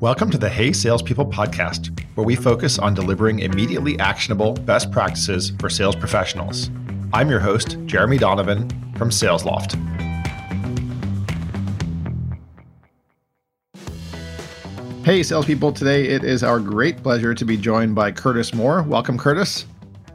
Welcome to the Hey Salespeople podcast, where we focus on delivering immediately actionable best practices for sales professionals. I'm your host, Jeremy Donovan from SalesLoft. Hey, salespeople. Today it is our great pleasure to be joined by Curtis Moore. Welcome, Curtis.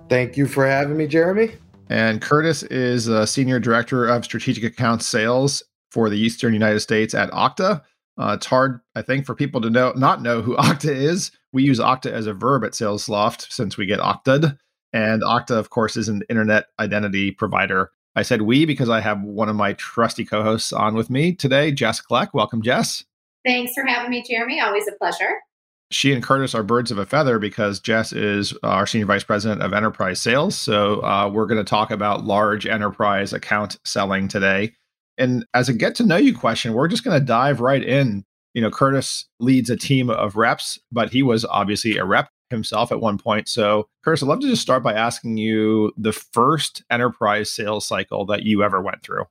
Thank you for having me, Jeremy. And Curtis is a Senior Director of Strategic Account Sales for the Eastern United States at Okta. Uh, it's hard, I think, for people to know not know who Okta is. We use Okta as a verb at SalesLoft since we get Okta. And Okta, of course, is an internet identity provider. I said we because I have one of my trusty co-hosts on with me today, Jess Kleck. Welcome, Jess. Thanks for having me, Jeremy. Always a pleasure. She and Curtis are birds of a feather because Jess is our senior vice president of enterprise sales. So uh, we're going to talk about large enterprise account selling today. And as a get to know you question, we're just going to dive right in. You know, Curtis leads a team of reps, but he was obviously a rep himself at one point. So, Curtis, I'd love to just start by asking you the first enterprise sales cycle that you ever went through.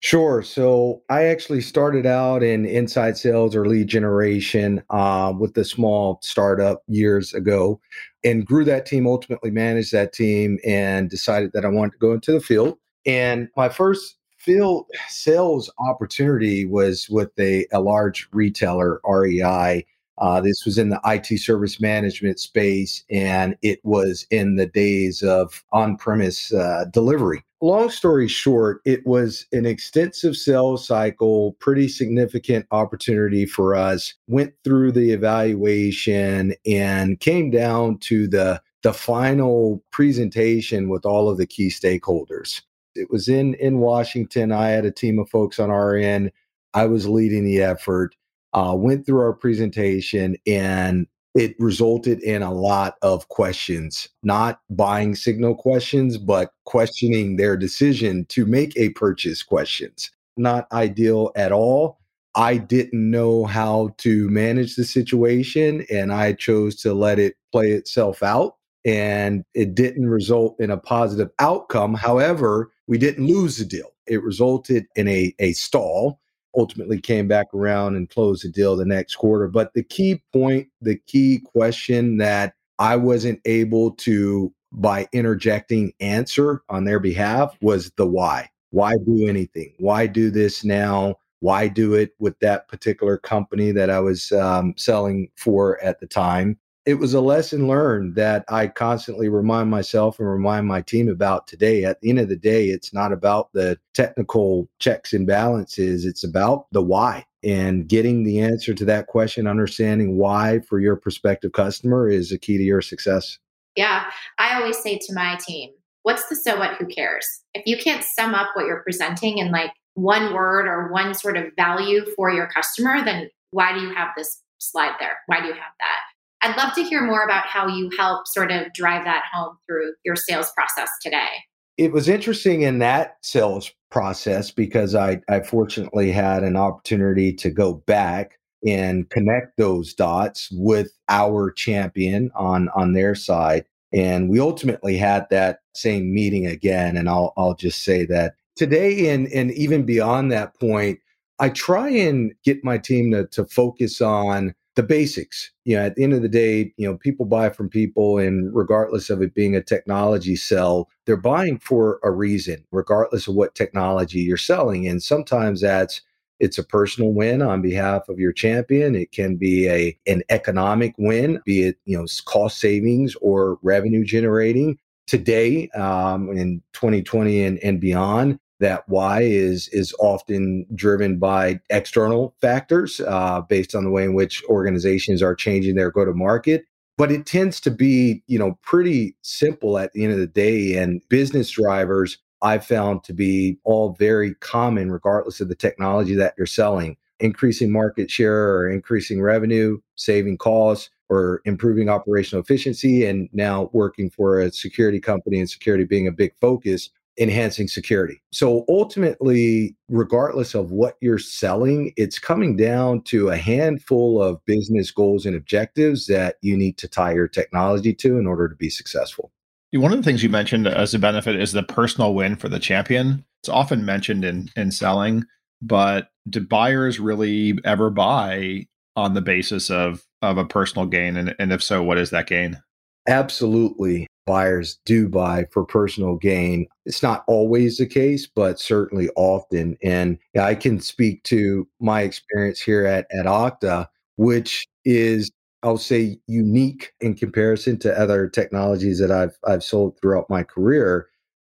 Sure. So I actually started out in inside sales or lead generation uh, with a small startup years ago and grew that team, ultimately managed that team, and decided that I wanted to go into the field. And my first field sales opportunity was with a, a large retailer, REI. Uh, this was in the IT service management space, and it was in the days of on premise uh, delivery. Long story short, it was an extensive sales cycle, pretty significant opportunity for us. Went through the evaluation and came down to the the final presentation with all of the key stakeholders. It was in in Washington. I had a team of folks on our end. I was leading the effort. Uh, went through our presentation, and it resulted in a lot of questions, not buying signal questions, but questioning their decision to make a purchase questions. Not ideal at all. I didn't know how to manage the situation, and I chose to let it play itself out and it didn't result in a positive outcome. However, we didn't lose the deal. It resulted in a, a stall, ultimately came back around and closed the deal the next quarter. But the key point, the key question that I wasn't able to, by interjecting, answer on their behalf was the why. Why do anything? Why do this now? Why do it with that particular company that I was um, selling for at the time? It was a lesson learned that I constantly remind myself and remind my team about today. At the end of the day, it's not about the technical checks and balances, it's about the why. And getting the answer to that question, understanding why for your prospective customer is a key to your success. Yeah. I always say to my team, what's the so what? Who cares? If you can't sum up what you're presenting in like one word or one sort of value for your customer, then why do you have this slide there? Why do you have that? I'd love to hear more about how you help sort of drive that home through your sales process today. It was interesting in that sales process because I, I fortunately had an opportunity to go back and connect those dots with our champion on on their side and we ultimately had that same meeting again and I'll I'll just say that today and and even beyond that point I try and get my team to to focus on the basics. You know, at the end of the day, you know, people buy from people, and regardless of it being a technology sell, they're buying for a reason, regardless of what technology you're selling. And sometimes that's it's a personal win on behalf of your champion. It can be a an economic win, be it you know cost savings or revenue generating. Today, um, in 2020 and, and beyond, that why is is often driven by external factors uh, based on the way in which organizations are changing their go to market but it tends to be you know pretty simple at the end of the day and business drivers i've found to be all very common regardless of the technology that you're selling. Increasing market share or increasing revenue saving costs or improving operational efficiency and now working for a security company and security being a big focus enhancing security. So ultimately, regardless of what you're selling, it's coming down to a handful of business goals and objectives that you need to tie your technology to in order to be successful. One of the things you mentioned as a benefit is the personal win for the champion. It's often mentioned in in selling, but do buyers really ever buy on the basis of of a personal gain? And, and if so, what is that gain? Absolutely. Buyers do buy for personal gain. It's not always the case, but certainly often. And I can speak to my experience here at, at Okta, which is I'll say unique in comparison to other technologies that I've I've sold throughout my career.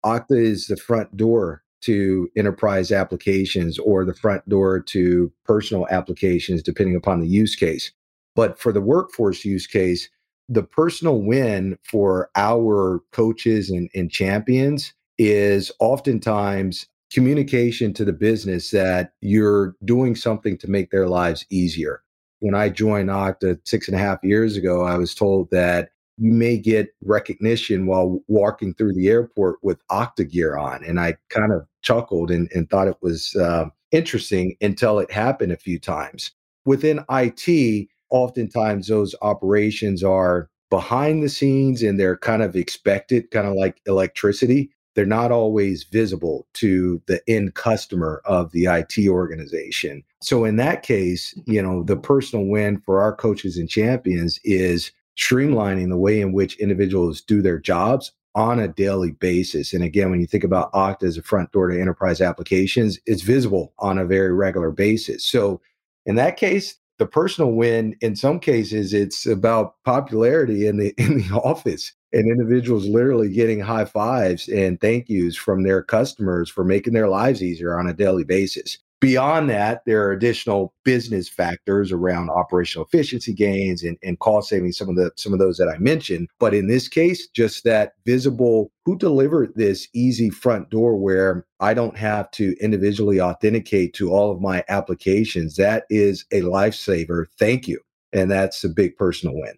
Okta is the front door to enterprise applications or the front door to personal applications, depending upon the use case. But for the workforce use case, the personal win for our coaches and, and champions is oftentimes communication to the business that you're doing something to make their lives easier. When I joined Okta six and a half years ago, I was told that you may get recognition while walking through the airport with Okta gear on. And I kind of chuckled and, and thought it was uh, interesting until it happened a few times. Within IT, oftentimes those operations are behind the scenes and they're kind of expected, kind of like electricity. They're not always visible to the end customer of the IT organization. So, in that case, you know, the mm-hmm. personal win for our coaches and champions is streamlining the way in which individuals do their jobs on a daily basis. And again, when you think about Okta as a front door to enterprise applications, it's visible on a very regular basis. So in that case, the personal win, in some cases, it's about popularity in the in the office and individuals literally getting high fives and thank yous from their customers for making their lives easier on a daily basis. Beyond that, there are additional business factors around operational efficiency gains and, and cost savings, some of the some of those that I mentioned. But in this case, just that visible who delivered this easy front door where I don't have to individually authenticate to all of my applications. That is a lifesaver. Thank you. And that's a big personal win.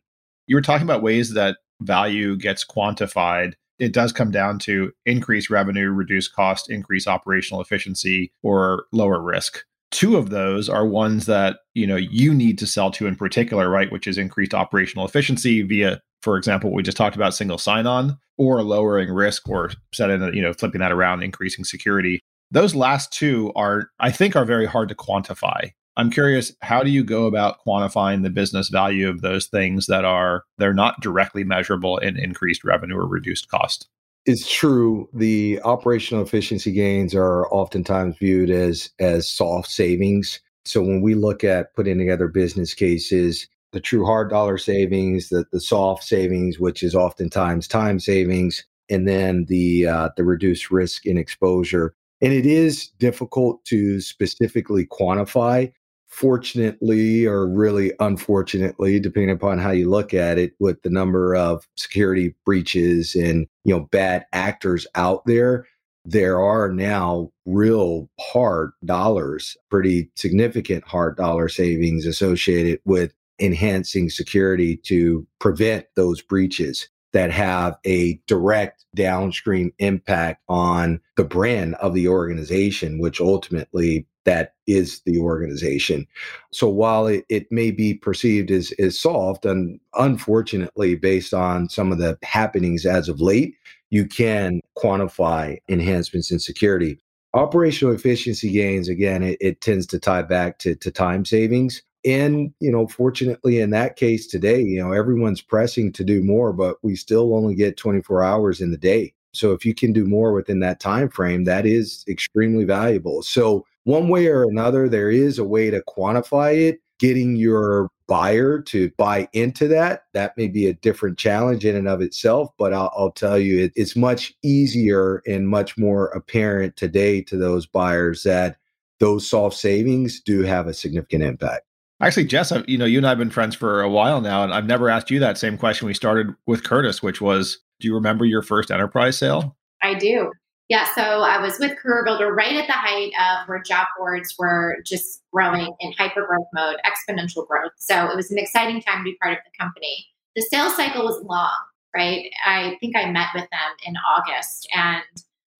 You were talking about ways that value gets quantified it does come down to increase revenue, reduce cost, increase operational efficiency, or lower risk. Two of those are ones that you know you need to sell to in particular, right? Which is increased operational efficiency via, for example, what we just talked about, single sign-on, or lowering risk, or setting you know flipping that around, increasing security. Those last two are, I think, are very hard to quantify. I'm curious, how do you go about quantifying the business value of those things that are they're not directly measurable in increased revenue or reduced cost? It's true. The operational efficiency gains are oftentimes viewed as as soft savings. So when we look at putting together business cases, the true hard dollar savings, the the soft savings, which is oftentimes time savings, and then the uh, the reduced risk and exposure. And it is difficult to specifically quantify fortunately or really unfortunately depending upon how you look at it with the number of security breaches and you know bad actors out there there are now real hard dollars pretty significant hard dollar savings associated with enhancing security to prevent those breaches that have a direct downstream impact on the brand of the organization, which ultimately that is the organization. So while it, it may be perceived as, as soft, and unfortunately, based on some of the happenings as of late, you can quantify enhancements in security. Operational efficiency gains, again, it, it tends to tie back to, to time savings. And, you know, fortunately in that case today, you know, everyone's pressing to do more, but we still only get 24 hours in the day. So if you can do more within that time frame, that is extremely valuable. So one way or another, there is a way to quantify it. Getting your buyer to buy into that, that may be a different challenge in and of itself. But I'll, I'll tell you, it, it's much easier and much more apparent today to those buyers that those soft savings do have a significant impact. Actually, Jess, you know, you and I have been friends for a while now, and I've never asked you that same question. We started with Curtis, which was, do you remember your first enterprise sale? I do. Yeah, so I was with Career Builder right at the height of where job boards were just growing in hyper growth mode, exponential growth. So it was an exciting time to be part of the company. The sales cycle was long, right? I think I met with them in August and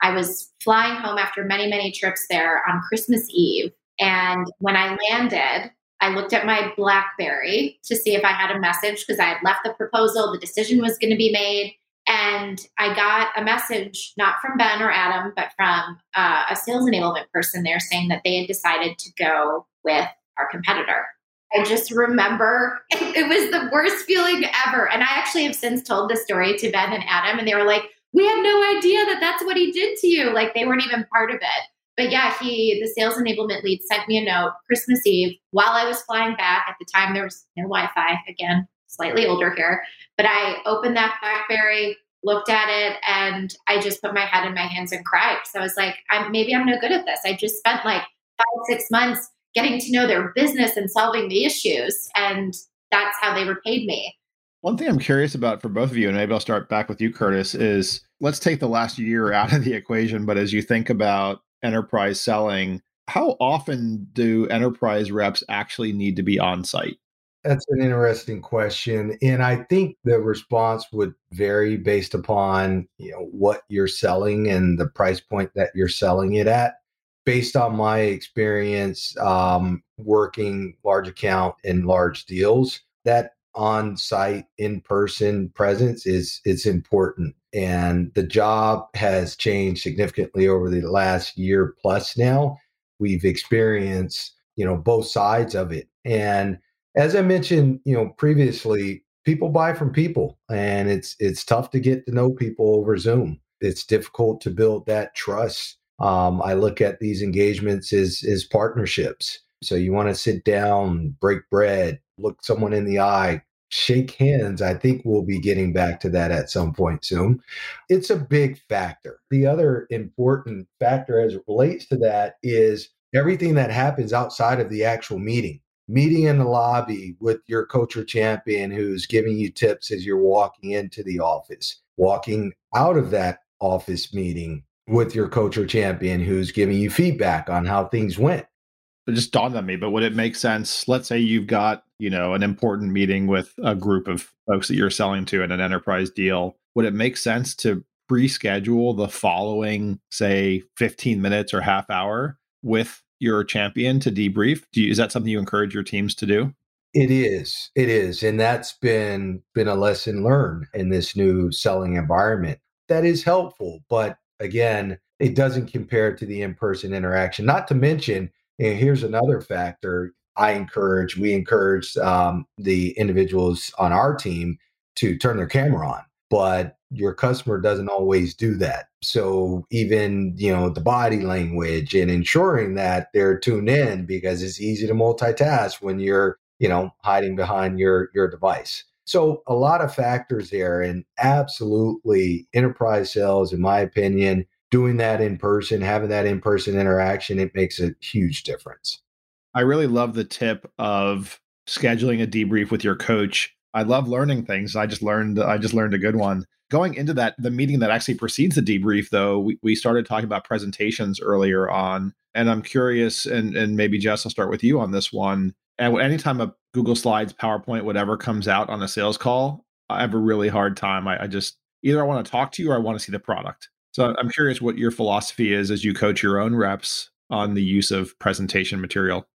I was flying home after many, many trips there on Christmas Eve. And when I landed, I looked at my Blackberry to see if I had a message because I had left the proposal, the decision was going to be made. And I got a message, not from Ben or Adam, but from uh, a sales enablement person there saying that they had decided to go with our competitor. I just remember it, it was the worst feeling ever. And I actually have since told the story to Ben and Adam, and they were like, we had no idea that that's what he did to you. Like they weren't even part of it. But yeah, he, the sales enablement lead, sent me a note Christmas Eve while I was flying back. At the time, there was no Wi Fi. Again, slightly older here. But I opened that Blackberry, looked at it, and I just put my head in my hands and cried. So I was like, I'm, maybe I'm no good at this. I just spent like five, six months getting to know their business and solving the issues. And that's how they repaid me. One thing I'm curious about for both of you, and maybe I'll start back with you, Curtis, is let's take the last year out of the equation. But as you think about enterprise selling, how often do enterprise reps actually need to be on site? That's an interesting question. And I think the response would vary based upon, you know, what you're selling and the price point that you're selling it at. Based on my experience um, working large account and large deals, that on-site in-person presence is is important and the job has changed significantly over the last year plus now we've experienced you know both sides of it and as i mentioned you know previously people buy from people and it's it's tough to get to know people over zoom it's difficult to build that trust um, i look at these engagements as as partnerships so you want to sit down break bread look someone in the eye shake hands. I think we'll be getting back to that at some point soon. It's a big factor. The other important factor as it relates to that is everything that happens outside of the actual meeting. Meeting in the lobby with your coach or champion who's giving you tips as you're walking into the office, walking out of that office meeting with your coach or champion who's giving you feedback on how things went it just dawned on me, but would it make sense? Let's say you've got, you know, an important meeting with a group of folks that you're selling to in an enterprise deal. Would it make sense to pre-schedule the following, say, 15 minutes or half hour with your champion to debrief? Do you, is that something you encourage your teams to do? It is. It is. And that's been been a lesson learned in this new selling environment. That is helpful, but again, it doesn't compare to the in-person interaction. Not to mention and here's another factor I encourage, we encourage um, the individuals on our team to turn their camera on, but your customer doesn't always do that. So even, you know, the body language and ensuring that they're tuned in because it's easy to multitask when you're, you know, hiding behind your your device. So a lot of factors there and absolutely enterprise sales in my opinion doing that in person, having that in person interaction, it makes a huge difference. I really love the tip of scheduling a debrief with your coach. I love learning things. I just learned I just learned a good one. Going into that the meeting that actually precedes the debrief though, we, we started talking about presentations earlier on. And I'm curious, and and maybe Jess, I'll start with you on this one. And anytime a Google Slides, PowerPoint, whatever comes out on a sales call, I have a really hard time. I, I just either I want to talk to you or I want to see the product. So I'm curious what your philosophy is as you coach your own reps on the use of presentation material.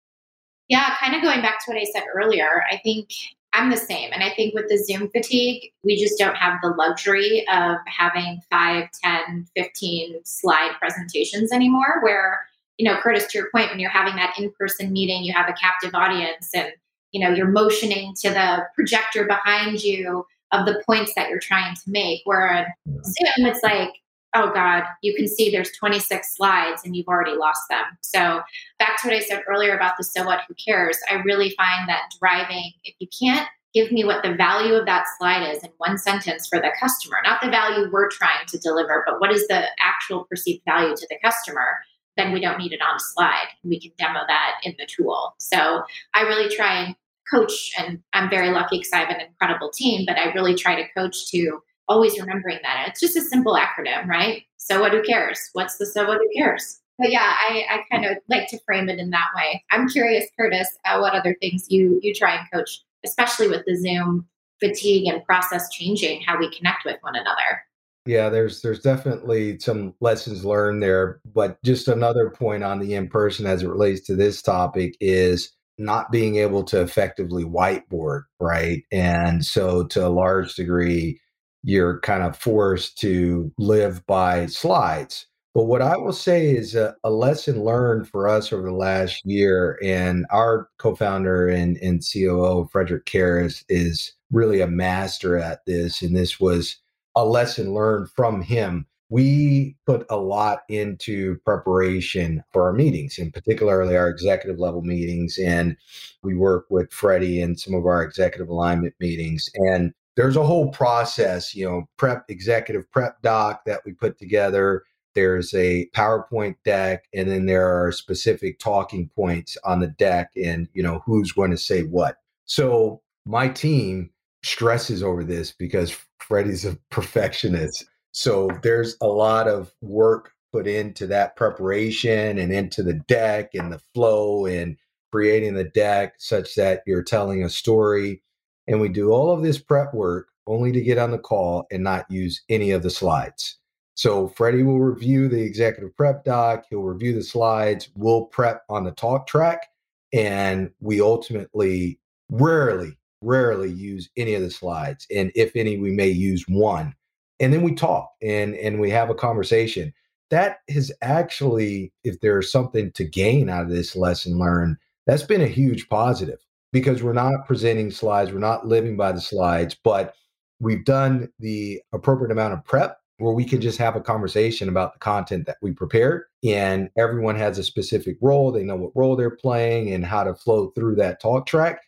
Yeah, kind of going back to what I said earlier, I think I'm the same. And I think with the Zoom fatigue, we just don't have the luxury of having 5, 10, 15 slide presentations anymore. Where, you know, Curtis, to your point, when you're having that in person meeting, you have a captive audience and, you know, you're motioning to the projector behind you of the points that you're trying to make. Where on Zoom, it's like, oh God, you can see there's 26 slides and you've already lost them. So, back to what I said earlier about the so what, who cares, I really find that driving, if you can't give me what the value of that slide is in one sentence for the customer, not the value we're trying to deliver, but what is the actual perceived value to the customer, then we don't need it on a slide. We can demo that in the tool. So, I really try and coach, and I'm very lucky because I have an incredible team, but I really try to coach to always remembering that. It's just a simple acronym, right? So what who cares? What's the so what who cares? But yeah, I, I kind of like to frame it in that way. I'm curious, Curtis, uh, what other things you you try and coach, especially with the Zoom fatigue and process changing, how we connect with one another. Yeah, there's there's definitely some lessons learned there, but just another point on the in person as it relates to this topic is not being able to effectively whiteboard, right? And so to a large degree, you're kind of forced to live by slides. But what I mm-hmm. will say is a, a, lesson learned for us over the last year, and our co-founder and, and COO Frederic Kerrest is really a master at this, and this was a lesson learned from him. We put a lot into preparation for our meetings, and particularly our executive level meetings. And we work with Freddie in some of our executive alignment meetings. And there's a whole process, you know, prep executive prep doc that we put together. There's a PowerPoint deck, and then there are specific talking points on the deck, and you know who's going to say what. So my team stresses over this because Freddie's a perfectionist. So there's a lot of work put into that preparation and into the deck and the flow and creating the deck such that you're telling a story. And we do all of this prep work only to get on the call and not use any of the slides. So Freddie will review the executive prep doc, he'll review the slides, we'll prep on the talk track, and we ultimately rarely rarely use any of the slides. And if any, we may use one. And then we talk and and we have a conversation. That has actually, if there's something to gain out of this lesson learned, that's been a huge positive because we're not presenting slides, we're not living by the slides, but we've done the appropriate amount of prep where we can just have a conversation about the content that we prepared and everyone has a specific role they know what role they're playing and how to flow through that talk track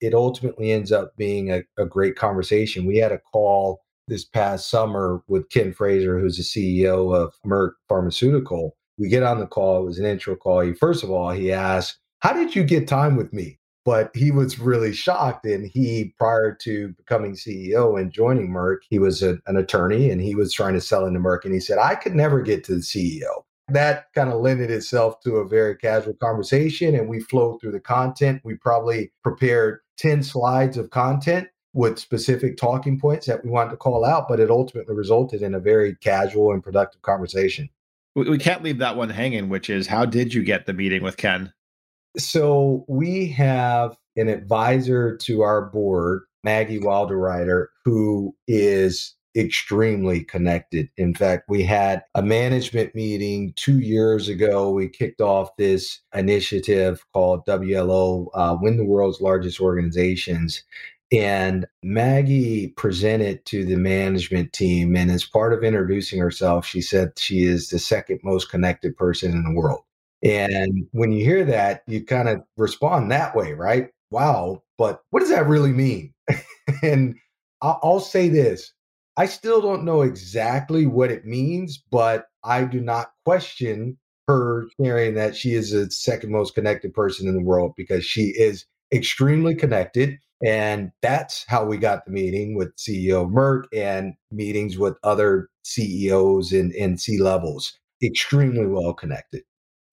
it ultimately ends up being a, a great conversation. We had a call this past summer with Ken Frazier who's the CEO of Merck Pharmaceutical. We get on the call. It was an intro call. He, first of all, he asked, How did you get time with me? But he was really shocked. And he, prior to becoming CEO and joining Merck, he was a, an attorney and he was trying to sell into Merck. And he said, I could never get to the CEO that kind of lended itself to a very casual conversation and we flowed through the content we probably prepared 10 slides of content with specific talking points that we wanted to call out but it ultimately resulted in a very casual and productive conversation we can't leave that one hanging which is how did you get the meeting with ken so we have an advisor to our board maggie Wilderotter who is extremely connected. In fact, we had a management meeting two years ago. We kicked off this initiative called WLO, uh, Win the World's Largest Organizations. And Maggie presented to the management team. And as part of introducing herself, she said she is the second most connected person in the world. And when you hear that, you kind of respond that way, right? Wow. But what does that really mean? and I'll say this I still don't know exactly what it means, but I do not question her sharing that she is the second most connected person in the world because she is extremely connected. And that's how we got the meeting with CEO Merck and meetings with other CEOs and, and C levels. Extremely well connected.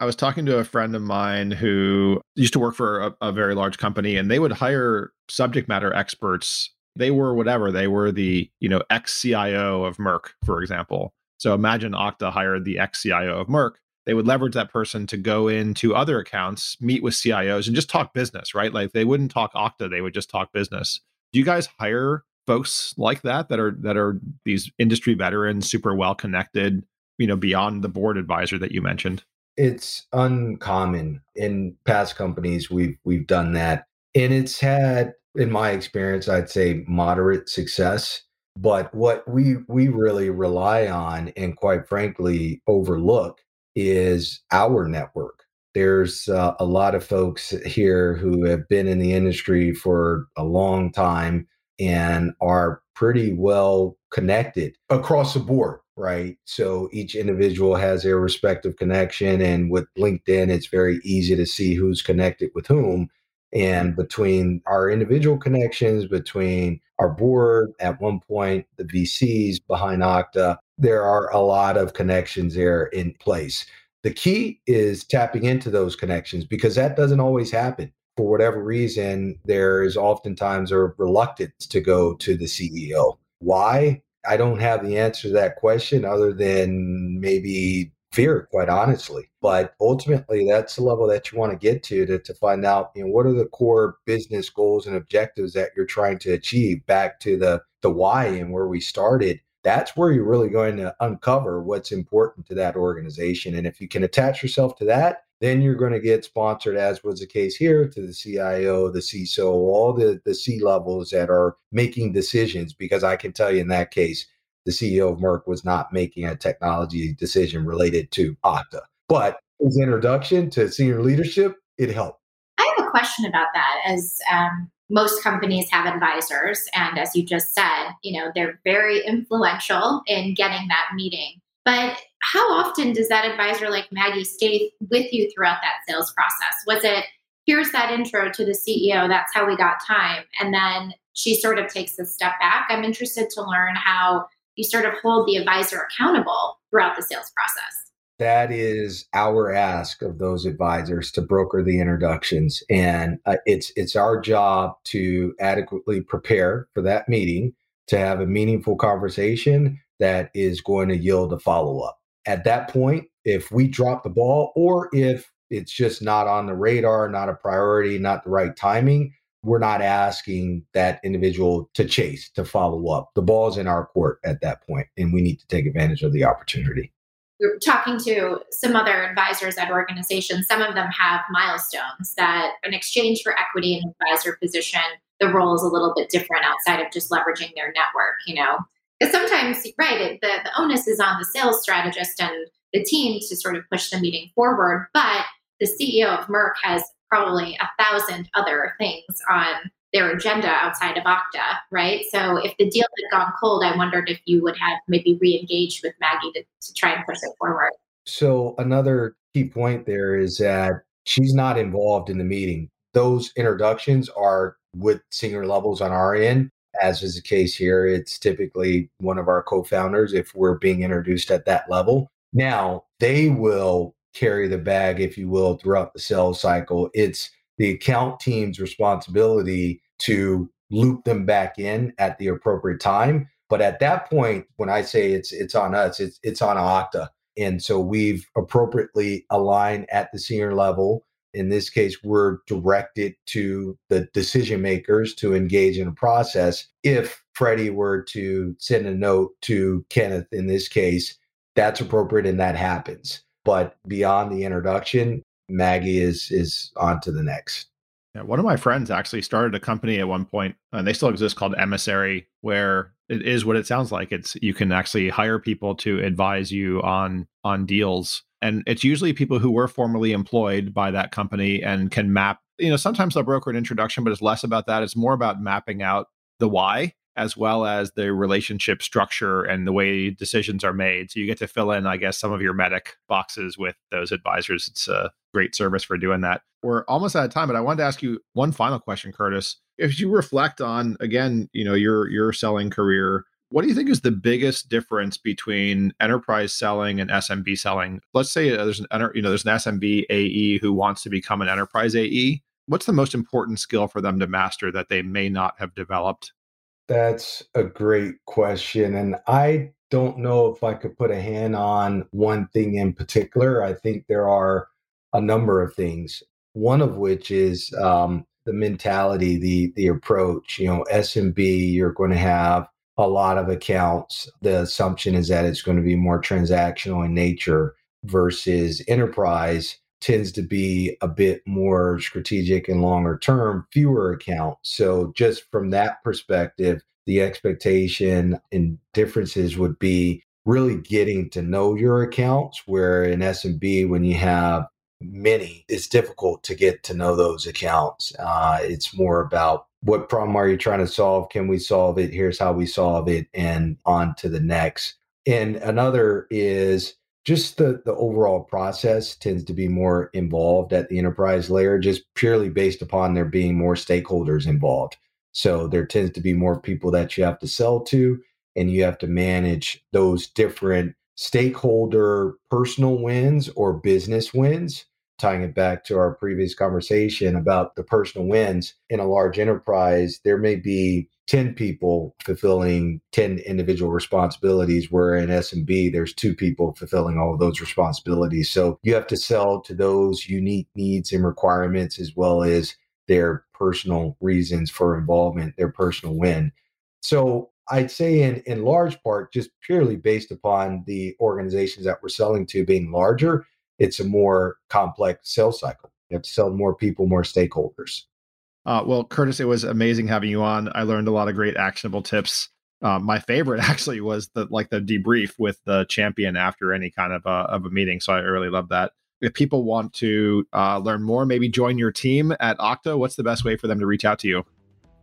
I was talking to a friend of mine who used to work for a, a, very large company, and they would hire subject matter experts they were whatever they were the you know ex CIO of Merck, for example. So imagine Okta hired the ex CIO of Merck. They would leverage that person to go into other accounts, meet with CIOs, and just talk business, right? Like they wouldn't talk Okta, they would just talk business. Do you guys hire folks like that that are that are these industry veterans, super well connected, you know, beyond the board advisor that you mentioned? It's uncommon in past companies. We've we've done that, and it's had in my experience, I'd say moderate success. But what we we really rely on, and quite frankly, overlook, is our network. There's uh, a lot of folks here who have been in the industry for a long time and are pretty well connected across the board, right? So each individual has their respective connection. And with LinkedIn, it's very easy to see who's connected with whom. And between our individual connections, between our board, at one point, the VCs behind Okta, there are a lot of connections there in place. The key is tapping into those connections because that doesn't always happen. For whatever reason, there is oftentimes a reluctance to go to the CEO. Why? I don't have the answer to that question other than maybe fear, quite honestly. But ultimately, that's the level that you want to get to, to to find out, you know, what are the core business goals and objectives that you're trying to achieve. Back to the the why and where we started. That's where you're really going to uncover what's important to that organization. And if you can attach yourself to that, then you're going to get sponsored, as was the case here, to the CIO, the CISO, all the, the C levels that are making decisions. Because I can tell you in that case, the CEO of Merck was not making a technology decision related to Okta. But his introduction to senior leadership, it helped. I have a question about that. As um, most companies have advisors, and as you just said, you know they're very influential in getting that meeting. But how often does that advisor like Maggie stay with you throughout that sales process? Was it here's that intro to the CEO, that's how we got time, and then she sort of takes a step back? I'm interested to learn how you sort of hold the advisor accountable throughout the sales process that is our ask of those advisors to broker the introductions. And uh, it's it's our job to adequately prepare for that meeting to have a meaningful conversation that is going to yield a follow-up. At that point if we drop the ball or if it's just not on the radar not a priority not the right timing we're not asking that individual to chase to follow up. The ball's in our court at that point and we need to take advantage of the opportunity talking to some other advisors at organizations. Some of them have milestones that, in exchange for equity in advisor position, the role is a little bit different outside of just leveraging their network. You know, because sometimes, right, it, the the onus is on the sales strategist and the team to sort of push the meeting forward, but the CEO of Merck has probably a thousand other things on their agenda outside of Okta, right? So if the deal had gone cold, I wondered if you would have maybe re-engaged with Maggie to, to try and push it forward. So another key point there is that she's not involved in the meeting. Those introductions are with senior levels on our end. As is the case here, it's typically one of our co founders if we're being introduced at that level. Now, they will carry the bag, if you will, throughout the sales cycle. It's the account team's responsibility to loop them back in at the appropriate time. But at that point, when I say it's it's on us, it's it's on Okta. And so we've appropriately aligned at the senior level. In this case, we're directed to the decision makers to engage in a process. If Freddie were to send a note to Kenneth in this case, that's appropriate and that happens. But beyond the introduction, Maggie is is on to the next. Yeah, one of my friends actually started a company at one point, and they still exist called Emissary, where it is what it sounds like. It's you can actually hire people to advise you on on deals, and it's usually people who were formerly employed by that company and can map. You know, sometimes they'll broker an introduction, but it's less about that. It's more about mapping out the why as well as the relationship structure and the way decisions are made. So you get to fill in, I guess, some of your MEDDIC boxes with those advisors. It's a great service for doing that. We're almost out of time, but I wanted to ask you one final question, Curtis. If you reflect on again, you know, your your selling career, what do you think is the biggest difference between enterprise selling and SMB selling? Let's say there's an you know there's an SMB AE who wants to become an enterprise AE. What's the most important skill for them to master that they may not have developed that's a great question. And I don't know if I could put a hand on one thing in particular. I think there are a number of things, one of which is um, the mentality, the the approach. You know, SMB, you're going to have a lot of accounts. The assumption is that it's going to be more transactional in nature versus enterprise tends to be a bit more strategic and longer term, fewer accounts. So, just from that perspective, the expectation and differences would be really getting to know your accounts. Where in SMB, when you have many, it's difficult to get to know those accounts. Uh, it's more about what problem are you trying to solve? Can we solve it? Here's how we solve it, and on to the next. And another is just the the overall process tends to be more involved at the enterprise layer just purely based upon there being more stakeholders involved. So there tends to be more people that you have to sell to and you have to manage those different stakeholder personal wins or business wins tying it back to our previous conversation about the personal wins in a large enterprise, there may be 10 people fulfilling 10 individual responsibilities, where in SMB, there's two people fulfilling all of those responsibilities. So you have to sell to those unique needs and requirements as well as their personal reasons for involvement, their personal win. So I'd say in in large part just purely based upon the organizations that we're selling to being larger, it's a more complex sales cycle. You have to sell more people, more stakeholders. Uh, well, Curtis, it was amazing having you on. I learned a lot of great actionable tips. Uh, my favorite actually was the like the debrief with the champion after any kind of a, of a meeting. So I really love that. If people want to uh, learn more, maybe join your team at Okta. What's the best way for them to reach out to you?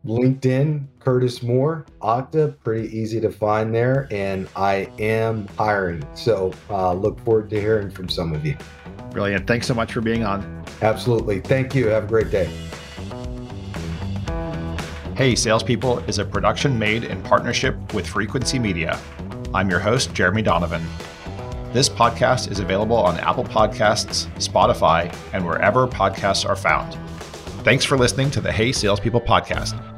LinkedIn, Curtis Moore, Okta, pretty easy to find there. And I am hiring. So uh, look forward to hearing from some of you. Brilliant. Thanks so much for being on. Absolutely. Thank you. Have a great day. Hey Salespeople is a production made in partnership with Frequency Media. I'm your host, Jeremy Donovan. This podcast is available on Apple Podcasts, Spotify, and wherever podcasts are found. Thanks for listening to the Hey Salespeople podcast.